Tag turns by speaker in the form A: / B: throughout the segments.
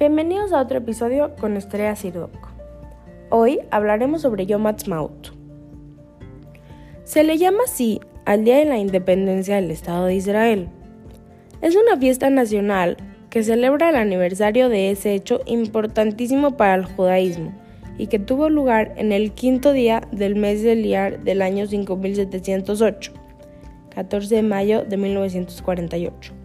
A: Bienvenidos a otro episodio con Estrella Sirdok. Hoy hablaremos sobre Yom Ha'atzmaut. Se le llama así al Día de la Independencia del Estado de Israel. Es una fiesta nacional que celebra el aniversario de ese hecho importantísimo para el judaísmo y que tuvo lugar en el quinto día del mes de Liar del año 5708, 14 de mayo de 1948.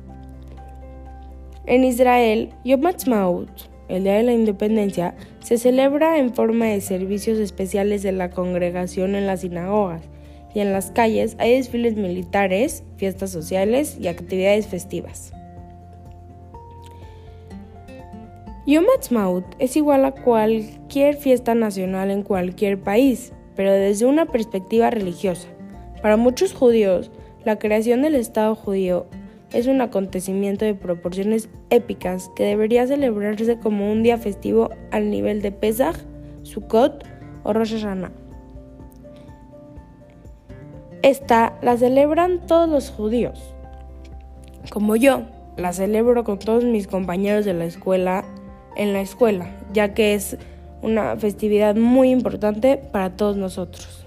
A: En Israel, Yom Ha'atzmaut, el Día de la Independencia, se celebra en forma de servicios especiales de la congregación en las sinagogas y en las calles hay desfiles militares, fiestas sociales y actividades festivas. Yom Ha'atzmaut es igual a cualquier fiesta nacional en cualquier país, pero desde una perspectiva religiosa. Para muchos judíos, la creación del Estado judío es un acontecimiento de proporciones épicas que debería celebrarse como un día festivo al nivel de Pesach, Sukkot o Rosh Hashanah. Esta la celebran todos los judíos, como yo, la celebro con todos mis compañeros de la escuela en la escuela, ya que es una festividad muy importante para todos nosotros.